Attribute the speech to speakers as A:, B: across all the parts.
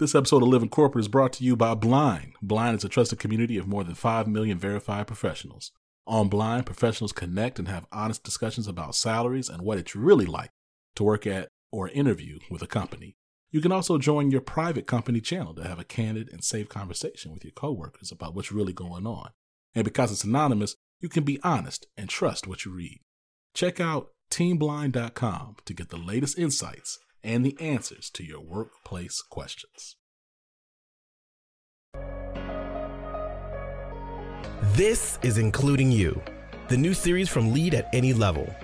A: This episode of Living Corporate is brought to you by Blind. Blind is a trusted community of more than 5 million verified professionals. On Blind, professionals connect and have honest discussions about salaries and what it's really like to work at or interview with a company. You can also join your private company channel to have a candid and safe conversation with your coworkers about what's really going on. And because it's anonymous, you can be honest and trust what you read. Check out teamblind.com to get the latest insights and the answers to your workplace questions.
B: This is Including You, the new series from Lead at Any Level.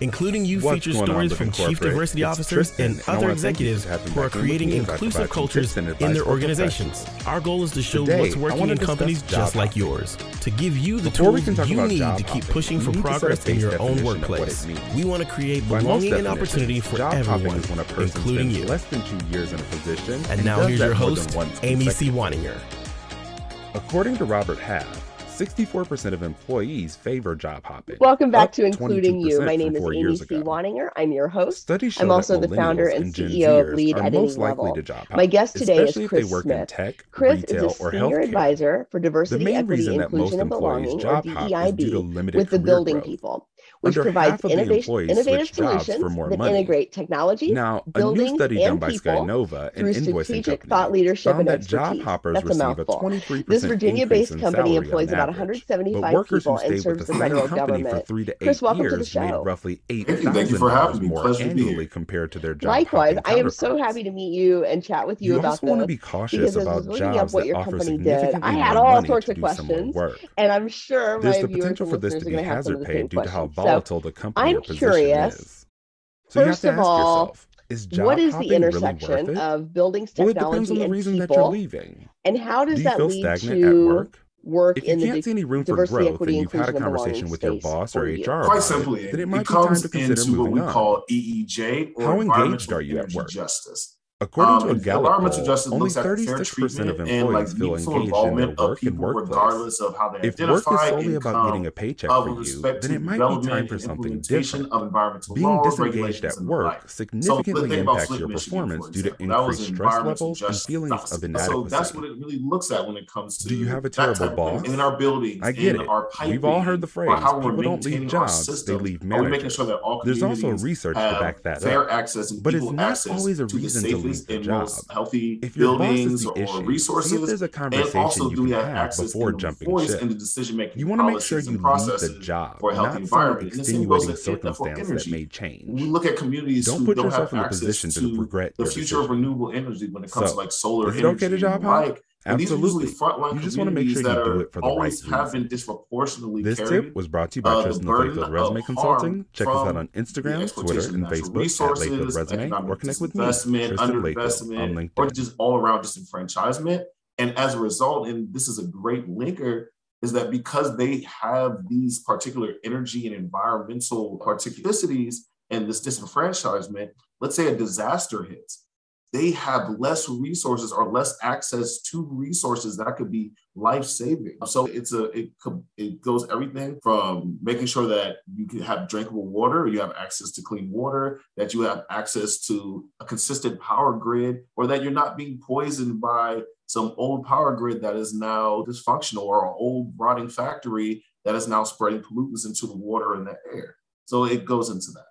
B: Including You
C: What's
B: features stories from chief diversity
C: It's
B: officers
C: Tristan,
B: and
C: and
B: other
C: wanna thank you
B: executives who are
C: back on with
B: creating
C: and
B: inclusive cultures in their organizations. Our goal is to show
C: Today,
B: what's working in companies just like yours to give you the
C: Before
B: tools you need to keep pushing for
C: need to set a
B: progress in your own
C: definition of what it
B: workplace. We want to create belonging and opportunity for everyone,
C: is when a person
B: including you.
C: less than two years in a position.
B: And now here's your host, Amy C. Waninger.
C: According to Robert Half, 64% of employees favor job hopping.
D: Welcome back to Including You. My name is Amy C.
C: ago.
D: Waninger. I'm your host.
C: Studies show
D: I'm also the founder
C: millennials
D: and CEO of Lead at
C: most likely
D: Level.
C: to job hop, My
D: guest today is Chris
C: if they work in tech,
D: Chris
C: retail,
D: is
C: or
D: a senior advisor for
C: The
D: diversity,
C: main
D: equity,
C: reason that most
D: inclusion, and
C: employees
D: belonging, or
C: job hop is due to
D: DEIB,
C: limited
D: with the Building
C: growth.
D: People, which
C: Under
D: provides
C: half of the
D: innovation,
C: employees
D: innovative
C: switch jobs
D: solutions
C: for more
D: that
C: money.
D: integrate technology,
C: Now, a new study done by
D: people
C: Skynova,
D: through
C: an invoicing
D: strategic
C: company,
D: thought leadership
C: found
D: and
C: that job hoppers
D: That's a
C: receive a
D: mouthful.
C: 23%
D: This Virginia-based
C: increase in
D: company
C: salary
D: employs
C: on
D: about 175
C: But workers
D: people
C: who
D: and
C: stayed
D: serves
C: with
D: the
C: the same
D: federal
C: company for three to eight
D: Chris, welcome to the
C: years made
D: show.
C: roughly eight
E: Thank you. Thank you for having me.
C: more
E: Pleasure to be
C: annually
E: here.
C: compared to their job
D: Likewise, I am so happy to meet you and chat with you,
C: You
D: about
C: also want to
D: this
C: be cautious
D: because as I
C: about
D: was looking up
C: jobs
D: what
C: that
D: your
C: offer
D: company did,
C: significantly
D: I
C: more
D: had all
C: money
D: sorts
C: to
D: of
C: do similar
D: questions,
C: work.
D: and I'm sure
C: There's
D: my
C: the
D: viewers
C: potential
D: and
C: for this
D: listeners
C: to
D: are
C: be
D: going to have some
C: hazard
D: of the
C: pay
D: same
C: due to how
D: questions. So,
C: the company
D: I'm
C: or position
D: curious,
C: is. So you have
D: first
C: to
D: of
C: ask
D: all,
C: yourself, is job
D: what is the
C: really worth
D: intersection
C: it?
D: of buildings,
C: Well, it depends on the
D: and
C: reason that you're leaving.
D: and how
C: Do
D: does
C: you
D: that
C: feel
D: lead
C: stagnant at
D: to
C: work?
D: work
C: If you
D: in
C: can't
D: di-
C: see any room for growth
D: equity,
C: and you've had a conversation with your boss or
D: you?
C: HR
E: Quite simply,
C: it, then it
E: it
C: might be time
E: comes
C: to consider
E: into what we
C: on.
E: call EEJ or
C: How engaged
E: environmental
C: are you at
E: energy
C: work?
E: justice.
C: According to
E: Um,
C: a
E: and
C: Gallup poll,
E: justice
C: only
E: looks at fair
C: 36% of
E: treatment and like
C: employees feel engaged in their work and workplace.
E: regardless of how they
C: If work is solely about getting a paycheck for you, then it might be time for something different.
E: of environmental
C: Being
E: laws,
C: disengaged at work.
E: So
C: significantly
E: think
C: impacts your
E: Michigan,
C: performance due to
E: example. That was
C: increased stress levels and feelings of
E: justice. So
C: inadequacy.
E: that's what it really looks at when it comes to
C: Do you have a terrible
E: type of thing.
C: boss?
E: And in our buildings,
C: I get it. We've all heard the phrase, people don't leave jobs, they leave managers.
E: sure that all
C: There's also research to back that up. But it's not always a reason to the
E: and
C: job.
E: most healthy
C: If your boss is
E: buildings or
C: issue,
E: resources,
C: there's a
E: and
C: conversation
E: also
C: you
E: do we have
C: have
E: access
C: before
E: and
C: jumping
E: voice
C: ship.
E: in the decision making
C: You want to make sure you
E: and
C: leave the job,
E: for a healthy environment. And the same goes
C: extenuating
E: in- for
C: circumstance that may
E: We
C: change.
E: look at communities
C: Don't
E: who
C: put
E: don't
C: yourself
E: have
C: in a
E: access
C: position to
E: to
C: regret
E: the future of renewable energy when it comes
C: So,
E: to like solar energy
C: okay to
E: and
C: job
E: like. And these are usually
C: Absolutely.
E: frontline
C: You just want to make sure you
E: that
C: do it for the right
E: always have been disproportionately
C: This
E: carried
C: tip was brought to you by
E: uh,
C: Tristan Layfield Resume Consulting. Check us out on Instagram, Twitter, and Facebook at Layfield Resume, or connect with me, Tristan Layfield, on
E: underinvestment, or just all around disenfranchisement. And as a result, and this is a great linker, is that because they have these particular energy and environmental particularities and this disenfranchisement, let's say a disaster hits, they have less resources or less access to resources that could be life saving. So it's a it it goes everything from making sure that you can have drinkable water, you have access to clean water, that you have access to a consistent power grid, or that you're not being poisoned by some old power grid that is now dysfunctional or an old rotting factory that is now spreading pollutants into the water and the air. So it goes into that.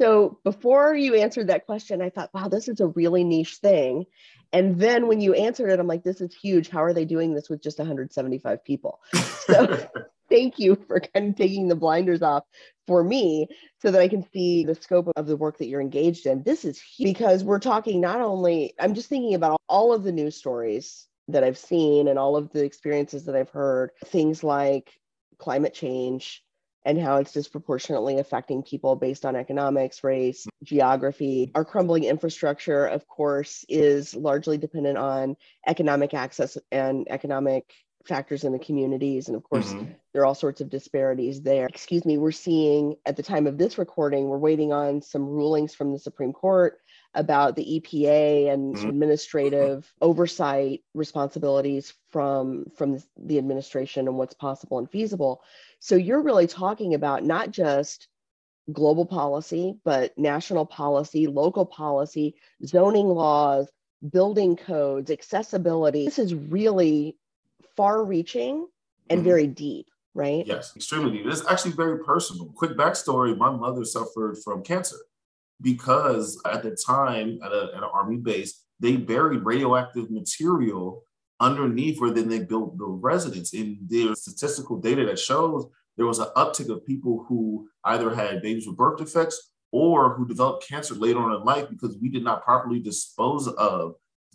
D: So before you answered that question, I thought, wow, this is a really niche thing. And then when you answered it, I'm like, this is huge. How are they doing this with just 175 people? So thank you for kind of taking the blinders off for me so that I can see the scope of the work that you're engaged in. This is huge because we're talking not only, I'm just thinking about all of the news stories that I've seen and all of the experiences that I've heard, things like climate change and how it's disproportionately affecting people based on economics, race, geography. Our crumbling infrastructure, of course, is largely dependent on economic access and economic factors in the communities. And of course,
E: Mhm.
D: there are all sorts of disparities there. Excuse me, we're seeing at the time of this recording, we're waiting on some rulings from the Supreme Court about the EPA and
E: Mhm.
D: administrative oversight responsibilities from from the administration and what's possible and feasible. So you're really talking about not just global policy, but national policy, local policy, zoning laws, building codes, accessibility. This is really far reaching and
E: Mhm.
D: very deep, right?
E: Yes, extremely deep. It's actually very personal. Quick backstory my mother suffered from cancer because at the time at, a, at an army base, they buried radioactive material underneath where then they built the residence. And there's statistical data that shows there was an uptick of people who either had babies with birth defects or who developed cancer later on in life because we did not properly dispose of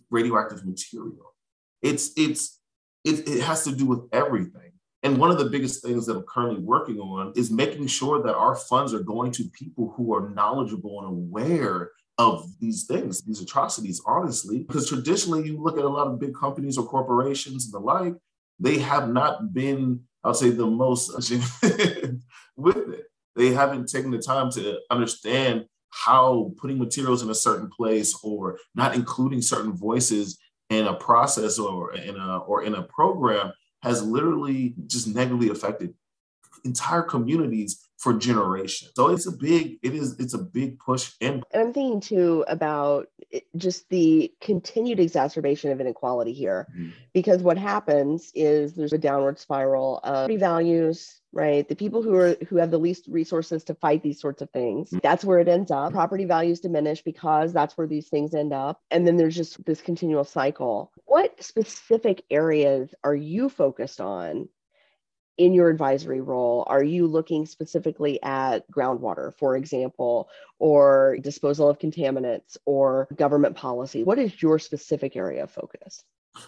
E: radioactive material. It's it's it, it has to do with everything. And one of the biggest things that I'm currently working on is making sure that our funds are going to people who are knowledgeable and aware of these things, these atrocities, honestly. Because traditionally, you look at a lot of big companies or corporations and the like, they have not been, I'll say, the most with it. They haven't taken the time to understand how putting materials in a certain place or not including certain voices in a process or in a or in a program has literally just negatively affected entire communities for generations. So it's a big, it is, it's a big push in.
D: And I'm thinking too about just the continued exacerbation of inequality here,
E: Mhm.
D: because what happens is there's a downward spiral of values, right? The people who are who have the least resources to fight these sorts of things, mm. that's where it ends up. Property values diminish because that's where these things end up, and then there's just this continual cycle. What specific areas are you focused on? in your advisory role, are you looking specifically at groundwater, for example, or disposal of contaminants or government policy? What is your specific area of focus?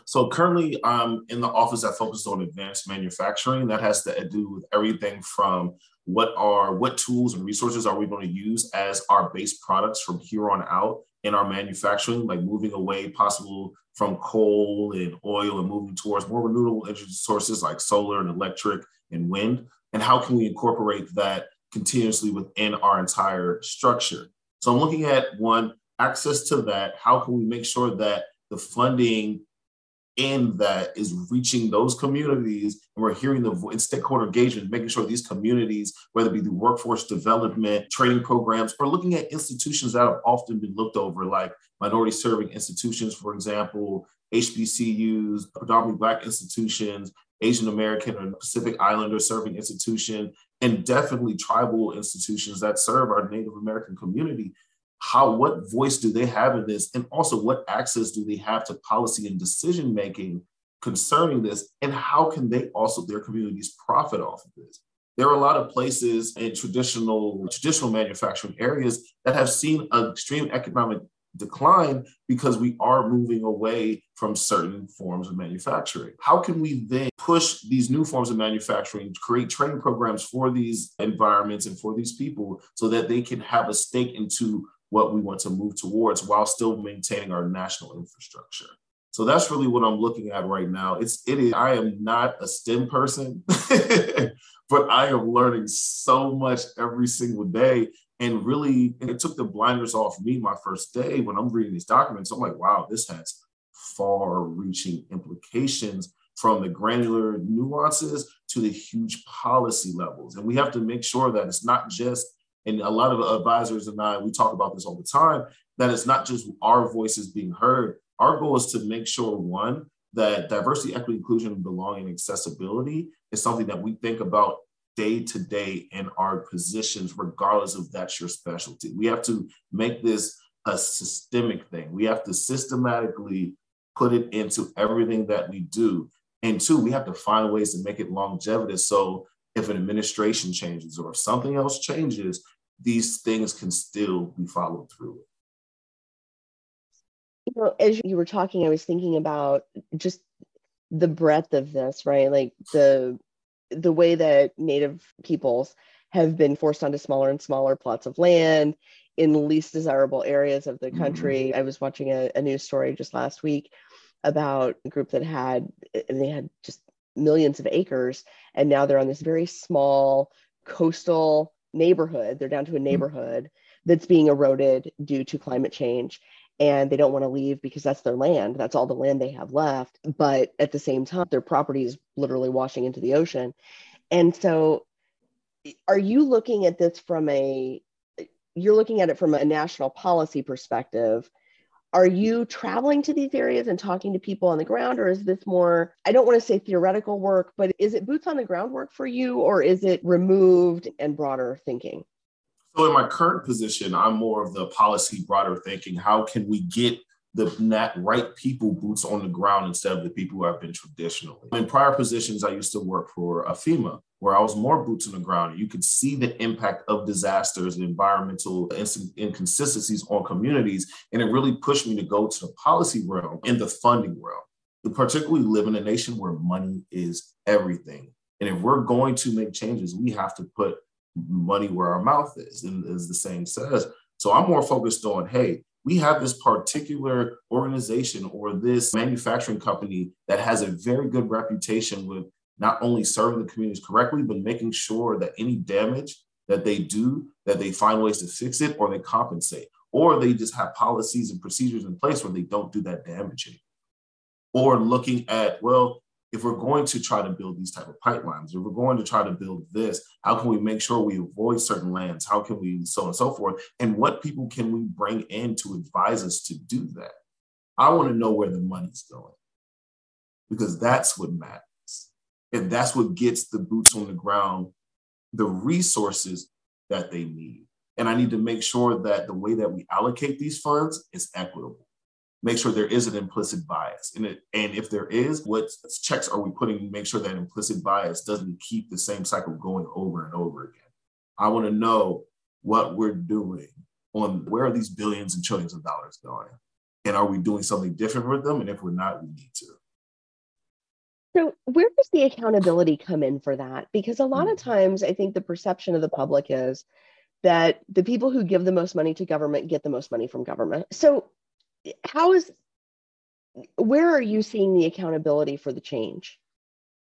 E: So currently I'm in the office that focuses on advanced manufacturing. That has to do with everything from what are what tools and resources are we going to use as our base products from here on out in our manufacturing, like moving away possible from coal and oil and moving towards more renewable energy sources like solar and electric and wind. And how can we incorporate that continuously within our entire structure? So I'm looking at one, access to that. How can we make sure that the funding in that is reaching those communities and we're hearing the voice stakeholder engagement making sure these communities whether it be the workforce development training programs or looking at institutions that have often been looked over like minority serving institutions for example hbcus predominantly black institutions asian american and pacific islander serving institution and definitely tribal institutions that serve our native american community how what voice do they have in this? And also what access do they have to policy and decision making concerning this? And how can they also their communities profit off of this? There are a lot of places in traditional traditional manufacturing areas that have seen an extreme economic decline because we are moving away from certain forms of manufacturing. How can we then push these new forms of manufacturing, create training programs for these environments and for these people so that they can have a stake into what we want to move towards while still maintaining our national infrastructure? So that's really what I'm looking at right now. It's it is I am not a STEM person, but I am learning so much every single day. And really, it took the blinders off me my first day when I'm reading these documents. I'm like, wow, this has far reaching implications from the granular nuances to the huge policy levels. And we have to make sure that it's not just, and a lot of advisors and I, we talk about this all the time, that it's not just our voices being heard. Our goal is to make sure, one, that diversity, equity, inclusion, belonging, and accessibility is something that we think about day to day in our positions, regardless of that's your specialty. We have to make this a systemic thing. We have to systematically put it into everything that we do. And two, we have to find ways to make it longevity. So if an administration changes or if something else changes, these things can still be followed through.
D: You know, as you were talking, I was thinking about just the breadth of this, right? Like the the way that native peoples have been forced onto smaller and smaller plots of land in least desirable areas of the country. Mm-hmm. I was watching a, a, news story just last week about a group that had and they had just millions of acres and now they're on this very small coastal neighborhood. They're down to a neighborhood mm-hmm. that's being eroded due to climate change and they don't want to leave because that's their land. That's all the land they have left. But at the same time, their property is literally washing into the ocean. And so, are you looking at this from a you're looking at it from a national policy perspective? Are you traveling to these areas and talking to people on the ground or is this more i don't want to say theoretical work but is it boots on the ground work for you or is it removed and broader thinking
E: so in my current position i'm more of the policy broader thinking how can we get the right people boots on the ground instead of the people who have been traditionally. In prior positions, I used to work for a FEMA where I was more boots on the ground. You could see the impact of disasters and environmental inconsistencies on communities. And it really pushed me to go to the policy realm and the funding realm. We particularly live in a nation where money is everything. And if we're going to make changes, we have to put money where our mouth is. And as the saying says, so I'm more focused on, hey, we have this particular organization or this manufacturing company that has a very good reputation with not only serving the communities correctly, but making sure that any damage that they do, that they find ways to fix it or they compensate, or they just have policies and procedures in place where they don't do that damage. Or looking at, well, if we're going to try to build these type of pipelines, if we're going to try to build this, how can we make sure we avoid certain lands? How can we so on and so forth? And what people can we bring in to advise us to do that? I want to know where the money's going because that's what matters. And that's what gets the boots on the ground, the resources that they need. And I need to make sure that the way that we allocate these funds is equitable make sure there is an implicit bias in it. And if there is, what checks are we putting to make sure that implicit bias doesn't keep the same cycle going over and over again? I want to know what we're doing on where are these billions and trillions of dollars going? And are we doing something different with them? And if we're not, we need to.
D: So, where does the accountability come in for that? Because a lot of hmm. times, I think the perception of the public is that the people who give the most money to government get the most money from government. So, how is where are you seeing the accountability for the change?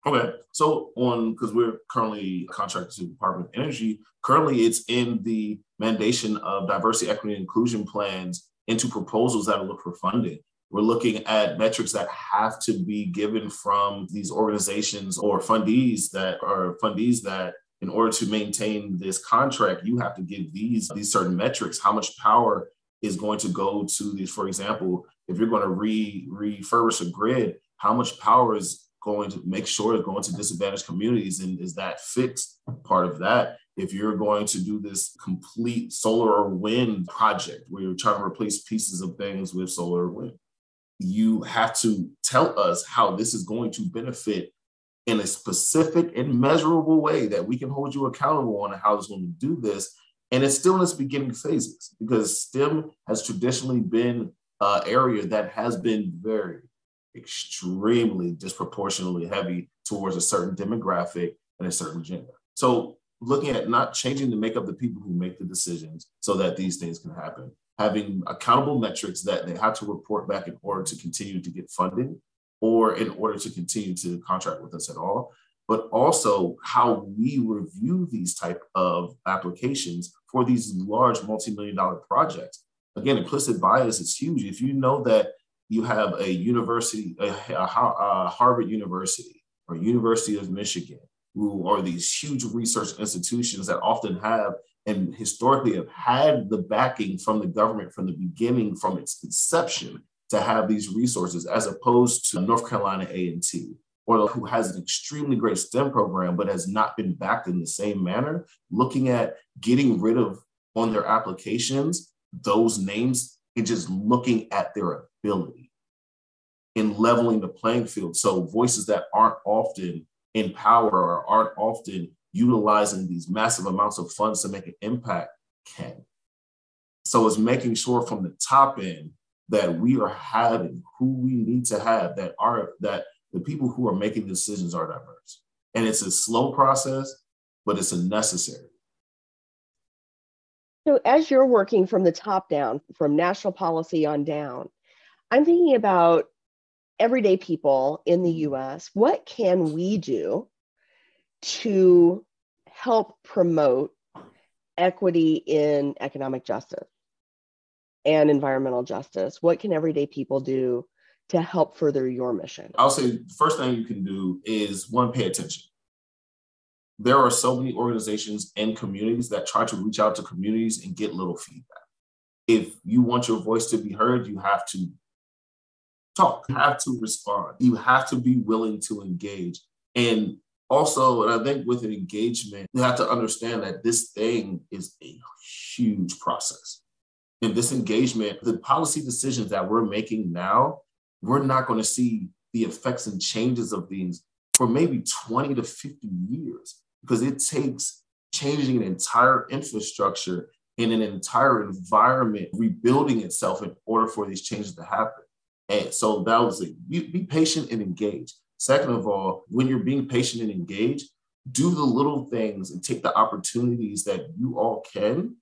E: Okay, so on because we're currently contracted to the Department of Energy. Currently, it's in the mandation of diversity, equity, and inclusion plans into proposals that look for funding. We're looking at metrics that have to be given from these organizations or fundees that are fundees that in order to maintain this contract, you have to give these these certain metrics. How much power is going to go to these. For example, if you're going to re refurbish a grid, how much power is going to make sure it's going to disadvantaged communities, and is that fixed part of that? If you're going to do this complete solar or wind project where you're trying to replace pieces of things with solar or wind, you have to tell us how this is going to benefit in a specific and measurable way that we can hold you accountable on how it's going to do this and it's still in its beginning phases because STEM has traditionally been an area that has been very extremely disproportionately heavy towards a certain demographic and a certain gender. So looking at not changing the makeup of the people who make the decisions so that these things can happen, having accountable metrics that they have to report back in order to continue to get funding or in order to continue to contract with us at all but also how we review these type of applications for these large multi-million dollar projects. Again, implicit bias is huge. If you know that you have a university, a, a Harvard University or University of Michigan, who are these huge research institutions that often have and historically have had the backing from the government from the beginning, from its inception, to have these resources, as opposed to North Carolina A&T or who has an extremely great STEM program but has not been backed in the same manner, looking at getting rid of on their applications those names and just looking at their ability in leveling the playing field. So voices that aren't often in power or aren't often utilizing these massive amounts of funds to make an impact can. So it's making sure from the top end that we are having who we need to have that are that the people who are making decisions are diverse. And it's a slow process, but it's a necessary.
D: So, as you're working from the top down, from national policy on down, I'm thinking about everyday people in the US. What can we do to help promote equity in economic justice and environmental justice? What can everyday people do to help further your mission?
E: I'll say the first thing you can do is one, pay attention. There are so many organizations and communities that try to reach out to communities and get little feedback. if you want your voice to be heard, you have to talk, you have to respond, you have to be willing to engage. And also, and I think with an engagement, you have to understand that this thing is a huge process. In this engagement, the policy decisions that we're making now, we're not going to see the effects and changes of things for maybe 20 to 50 years because it takes changing an entire infrastructure in an entire environment rebuilding itself in order for these changes to happen. And so that was it. Be, be patient and engage. Second of all, when you're being patient and engaged, do the little things and take the opportunities that you all can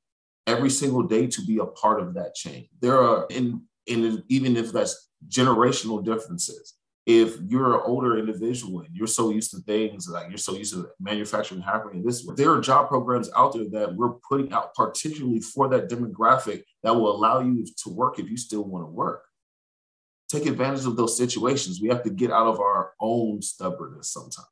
E: every single day to be a part of that change. There are, in, in even if that's generational differences, if you're an older individual and you're so used to things like you're so used to manufacturing happening this way, there are job programs out there that we're putting out particularly for that demographic that will allow you to work if you still want to work. Take advantage of those situations. We have to get out of our own stubbornness sometimes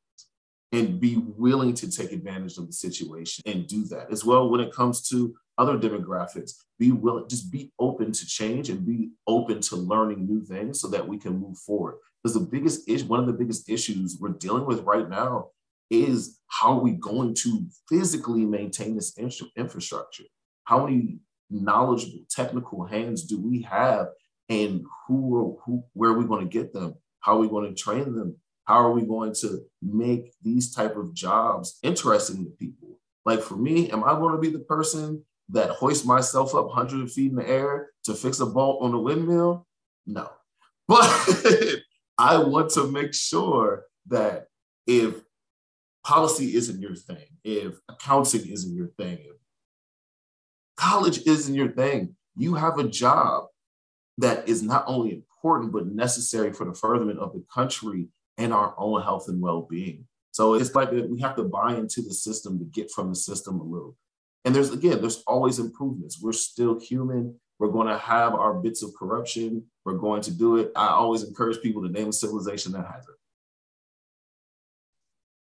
E: and be willing to take advantage of the situation and do that as well when it comes to other demographics be willing just be open to change and be open to learning new things so that we can move forward because the biggest issue, one of the biggest issues we're dealing with right now is how are we going to physically maintain this infrastructure? How many knowledgeable technical hands do we have and who, who where are we going to get them? How are we going to train them? How are we going to make these type of jobs interesting to people? Like for me, am I going to be the person that hoists myself up 100 feet in the air to fix a bolt on a windmill? No. But I want to make sure that if policy isn't your thing, if accounting isn't your thing, if college isn't your thing, you have a job that is not only important, but necessary for the furtherment of the country and our own health and well being. So it's like we have to buy into the system to get from the system a little. And there's, again, there's always improvements. We're still human. We're going to have our bits of corruption. We're going to do it. I always encourage people to name a civilization that has it.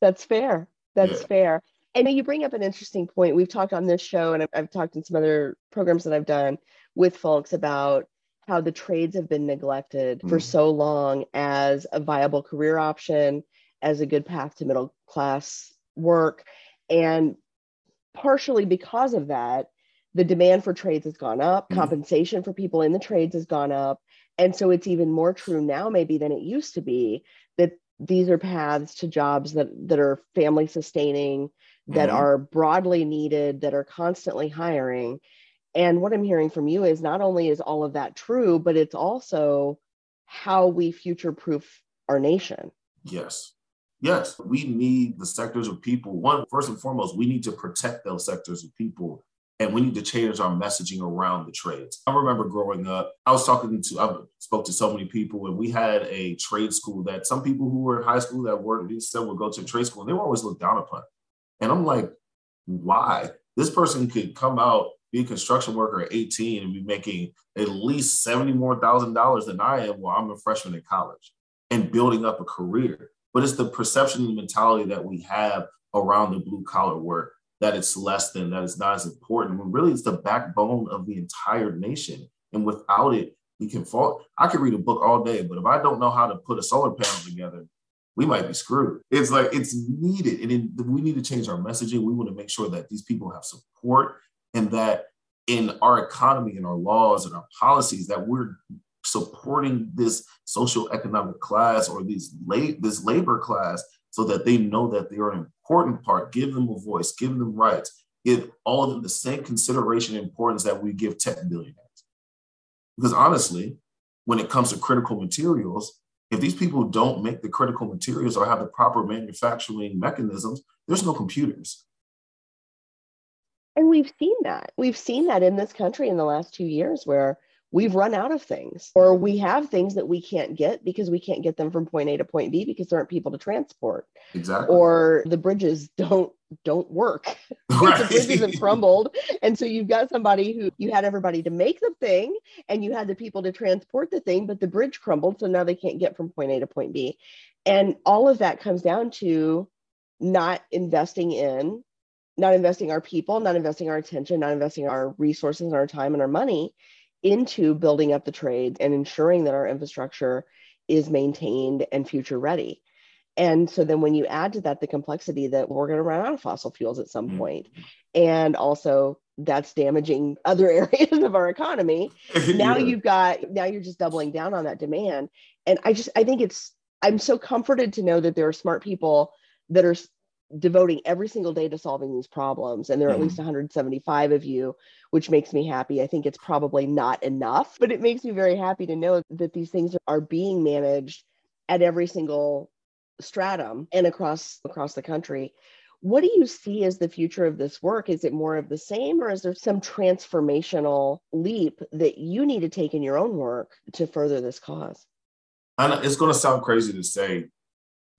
D: That's fair. That's yeah. fair. And you bring up an interesting point. We've talked on this show, and I've, I've talked in some other programs that I've done with folks about how the trades have been neglected mm. for so long as a viable career option, as a good path to middle class work. And partially because of that, the demand for trades has gone up, mm-hmm. compensation for people in the trades has gone up. And so it's even more true now, maybe, than it used to be that these are paths to jobs that, that are family sustaining, that mm-hmm. are broadly needed, that are constantly hiring. And what I'm hearing from you is not only is all of that true, but it's also how we future proof our nation.
E: Yes. Yes, we need the sectors of people. One, first and foremost, we need to protect those sectors of people and we need to change our messaging around the trades. I remember growing up, I was talking to, I spoke to so many people, and we had a trade school that some people who were in high school that were said would go to trade school, and they were always looked down upon. And I'm like, why? This person could come out, be a construction worker at 18 and be making at least 70 more thousand dollars than I am while I'm a freshman in college and building up a career. But it's the perception and mentality that we have around the blue collar work that it's less than, that it's not as important. When really it's the backbone of the entire nation. And without it, we can fall. I could read a book all day, but if I don't know how to put a solar panel together, we might be screwed. It's like it's needed. And it, we need to change our messaging. We want to make sure that these people have support and that in our economy and our laws and our policies that we're supporting this social economic class or these late this labor class so that they know that they are an important part. Give them a voice, give them rights, give all of them the same consideration and importance that we give tech billionaires. Because honestly, when it comes to critical materials, if these people don't make the critical materials or have the proper manufacturing mechanisms, there's no computers.
D: And we've seen that. We've seen that in this country in the last two years where we've run out of things or we have things that we can't get because we can't get them from point A to point B because there aren't people to transport.
E: Exactly.
D: Or the bridges don't don't work. Right. the bridges have crumbled. And so you've got somebody who you had everybody to make the thing and you had the people to transport the thing, but the bridge crumbled. So now they can't get from point A to point B. And all of that comes down to not investing in not investing our people, not investing our attention, not investing our resources and our time and our money into building up the trades and ensuring that our infrastructure is maintained and future ready. And so then when you add to that the complexity that we're going to run out of fossil fuels at some mm-hmm. point, and also that's damaging other areas of our economy. now yeah. you've got now you're just doubling down on that demand. And I just I think it's I'm so comforted to know that there are smart people that are devoting every single day to solving these problems and there are mm. at least 175 of you which makes me happy. I think it's probably not enough but it makes me very happy to know that these things are being managed at every single stratum and across across the country. What do you see as the future of this work? Is it more of the same or is there some transformational leap that you need to take in your own work to further this cause?
E: And it's going to sound crazy to say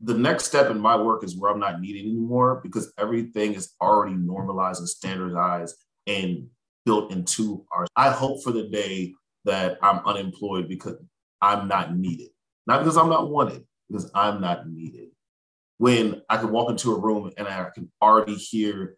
E: the next step in my work is where i'm not needed anymore because everything is already normalized and standardized and built into our i hope for the day that i'm unemployed because i'm not needed not because i'm not wanted because I'm not needed. When I can walk into a room and I can already hear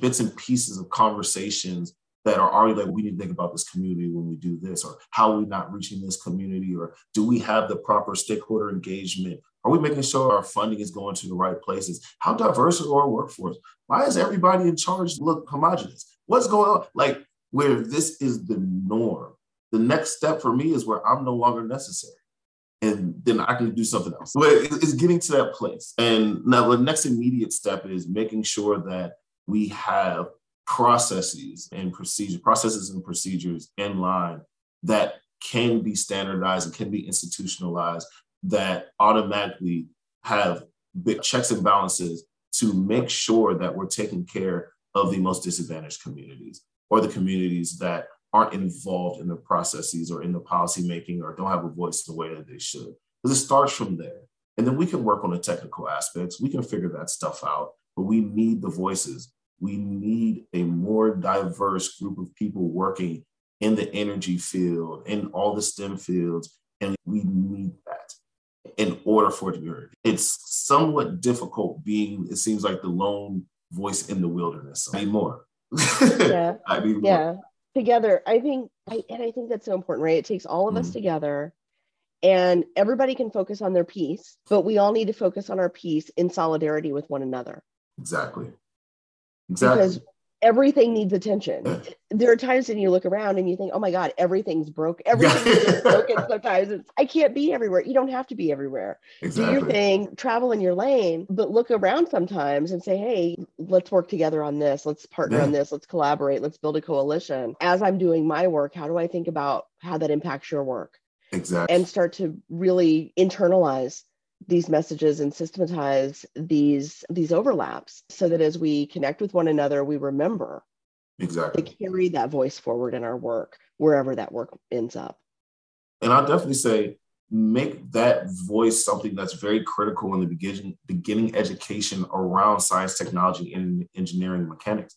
E: bits and pieces of conversations that are already like, we need to think about this community when we do this, or how are we not reaching this community, or do we have the proper stakeholder engagement? Are we making sure our funding is going to the right places? How diverse are our workforce? Why is everybody in charge look homogenous? What's going on? Like, where this is the norm. The next step for me is where I'm no longer necessary and then I can do something else. But it's getting to that place. And now the next immediate step is making sure that we have processes and procedures, processes and procedures in line that can be standardized and can be institutionalized that automatically have big checks and balances to make sure that we're taking care of the most disadvantaged communities or the communities that aren't involved in the processes or in the policy making or don't have a voice in the way that they should. Because it starts from there. And then we can work on the technical aspects. We can figure that stuff out, but we need the voices. We need a more diverse group of people working in the energy field, in all the STEM fields, and we need in order for it to be heard. It's somewhat difficult being, it seems like the lone voice in the wilderness. I need more.
D: Yeah. I need yeah. together i think I, and i think that's so important right it takes all of mm. us mm-hmm. together and everybody can focus on their piece but we all need to focus on our piece in solidarity with one another
E: exactly exactly because
D: everything needs attention. There are times when you look around and you think, oh my God, everything's broke. Everything's broken sometimes. It's, I can't be everywhere. You don't have to be everywhere. Exactly. Do your thing, travel in your lane, but look around sometimes and say, hey, let's work together on this. Let's partner yeah. on this. Let's collaborate. Let's build a coalition. As I'm doing my work, how do I think about how that impacts your work?
E: Exactly.
D: And start to really internalize these messages and systematize these these overlaps so that as we connect with one another we remember
E: exactly.
D: to carry that voice forward in our work wherever that work ends up.
E: And i'll definitely say make that voice something that's very critical in the beginning beginning education around science technology and engineering mechanics.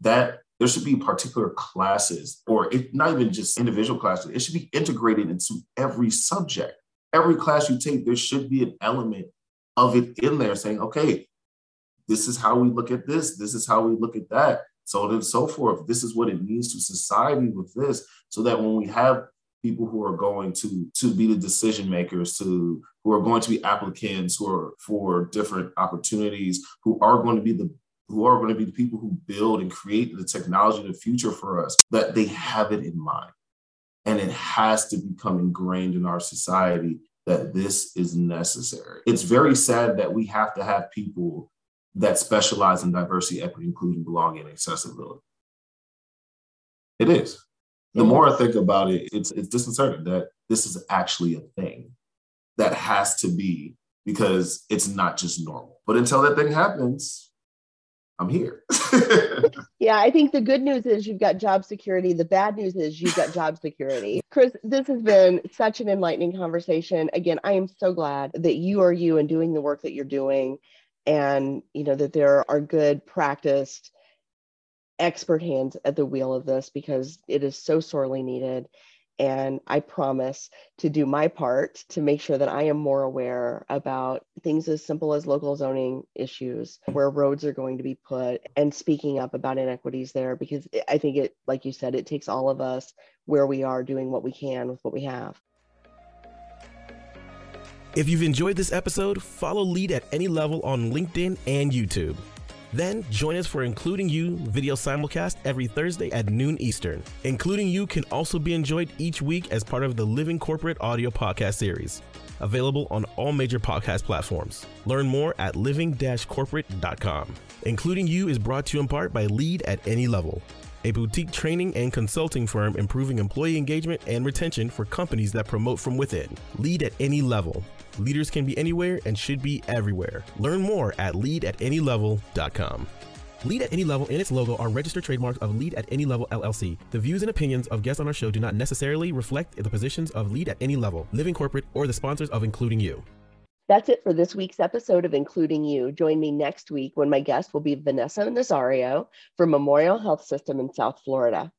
E: That there should be particular classes or it, not even just individual classes it should be integrated into every subject every class you take, there should be an element of it in there saying, okay, this is how we look at this, this is how we look at that, so on and so forth. This is what it means to society with this, so that when we have people who are going to to be the decision makers to who are going to be applicants who are for different opportunities who are going to be the who are going to be the people who build and create the technology of the future for us that they have it in mind and it has to become ingrained in our society that this is necessary. It's very sad that we have to have people that specialize in diversity, equity, inclusion, belonging, and accessibility. It is. The more I think about it, it's it's disconcerting that this is actually a thing that has to be because it's not just normal. But until that thing happens, I'm here.
D: yeah, I think the good news is you've got job security. The bad news is you've got job security. Chris, this has been such an enlightening conversation. Again, I am so glad that you are you and doing the work that you're doing and you know that there are good practiced expert hands at the wheel of this because it is so sorely needed And I promise to do my part to make sure that I am more aware about things as simple as local zoning issues, where roads are going to be put, and speaking up about inequities there, because I think it, like you said, it takes all of us where we are doing what we can with what we have.
B: If you've enjoyed this episode, follow Lead at any level on LinkedIn and YouTube. Then join us for Including You video simulcast every Thursday at noon Eastern. Including You can also be enjoyed each week as part of the Living Corporate audio podcast series, available on all major podcast platforms. Learn more at living-corporate.com. Including You is brought to you in part by Lead at Any Level, a boutique training and consulting firm improving employee engagement and retention for companies that promote from within. Lead at any level. Leaders can be anywhere and should be everywhere. Learn more at leadatanylevel.com. Lead at Any Level and its logo are registered trademarks of Lead at Any Level LLC. The views and opinions of guests on our show do not necessarily reflect the positions of Lead at Any Level, Living Corporate, or the sponsors of Including You.
D: That's it for this week's episode of Including You. Join me next week when my guest will be Vanessa Nazario from Memorial Health System in South Florida.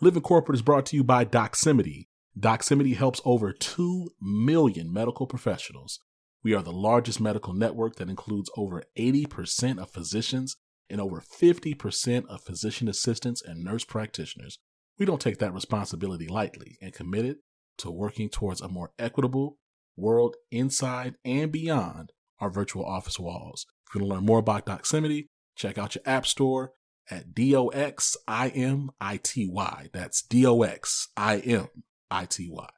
A: Living Corporate is brought to you by Doximity. Doximity helps over 2 million medical professionals. We are the largest medical network that includes over 80% of physicians and over 50% of physician assistants and nurse practitioners. We don't take that responsibility lightly and committed to working towards a more equitable world inside and beyond our virtual office walls. If you want to learn more about Doximity, check out your app store at D O X I M I T Y. That's D O X I M I T Y.